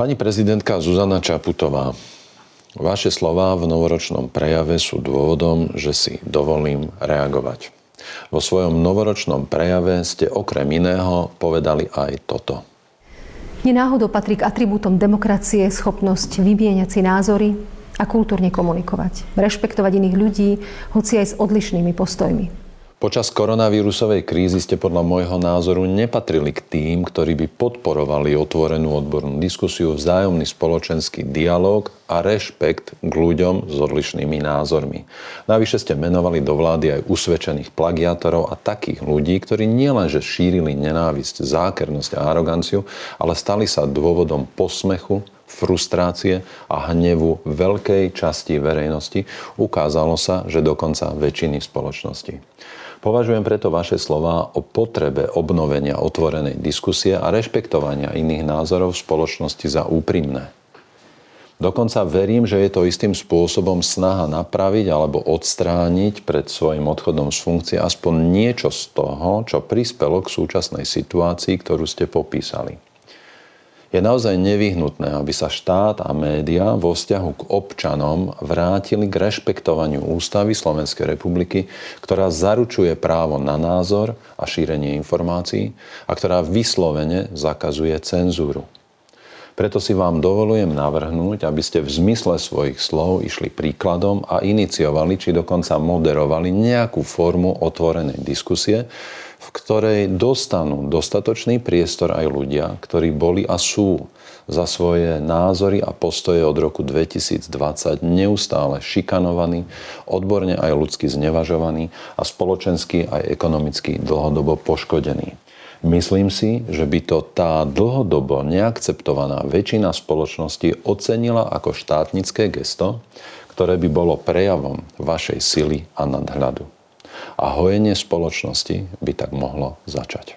Pani prezidentka Zuzana Čaputová, vaše slova v novoročnom prejave sú dôvodom, že si dovolím reagovať. Vo svojom novoročnom prejave ste okrem iného povedali aj toto. Nenáhodou patrí k atribútom demokracie schopnosť vymieňať si názory a kultúrne komunikovať. Rešpektovať iných ľudí, hoci aj s odlišnými postojmi. Počas koronavírusovej krízy ste podľa môjho názoru nepatrili k tým, ktorí by podporovali otvorenú odbornú diskusiu, vzájomný spoločenský dialog a rešpekt k ľuďom s odlišnými názormi. Navyše ste menovali do vlády aj usvedčených plagiátorov a takých ľudí, ktorí nielenže šírili nenávisť, zákernosť a aroganciu, ale stali sa dôvodom posmechu, frustrácie a hnevu veľkej časti verejnosti, ukázalo sa, že dokonca väčšiny spoločnosti. Považujem preto vaše slova o potrebe obnovenia otvorenej diskusie a rešpektovania iných názorov v spoločnosti za úprimné. Dokonca verím, že je to istým spôsobom snaha napraviť alebo odstrániť pred svojim odchodom z funkcie aspoň niečo z toho, čo prispelo k súčasnej situácii, ktorú ste popísali je naozaj nevyhnutné, aby sa štát a média vo vzťahu k občanom vrátili k rešpektovaniu ústavy Slovenskej republiky, ktorá zaručuje právo na názor a šírenie informácií a ktorá vyslovene zakazuje cenzúru. Preto si vám dovolujem navrhnúť, aby ste v zmysle svojich slov išli príkladom a iniciovali, či dokonca moderovali nejakú formu otvorenej diskusie, v ktorej dostanú dostatočný priestor aj ľudia, ktorí boli a sú za svoje názory a postoje od roku 2020 neustále šikanovaní, odborne aj ľudsky znevažovaní a spoločensky aj ekonomicky dlhodobo poškodení. Myslím si, že by to tá dlhodobo neakceptovaná väčšina spoločnosti ocenila ako štátnické gesto, ktoré by bolo prejavom vašej sily a nadhľadu a hojenie spoločnosti by tak mohlo začať.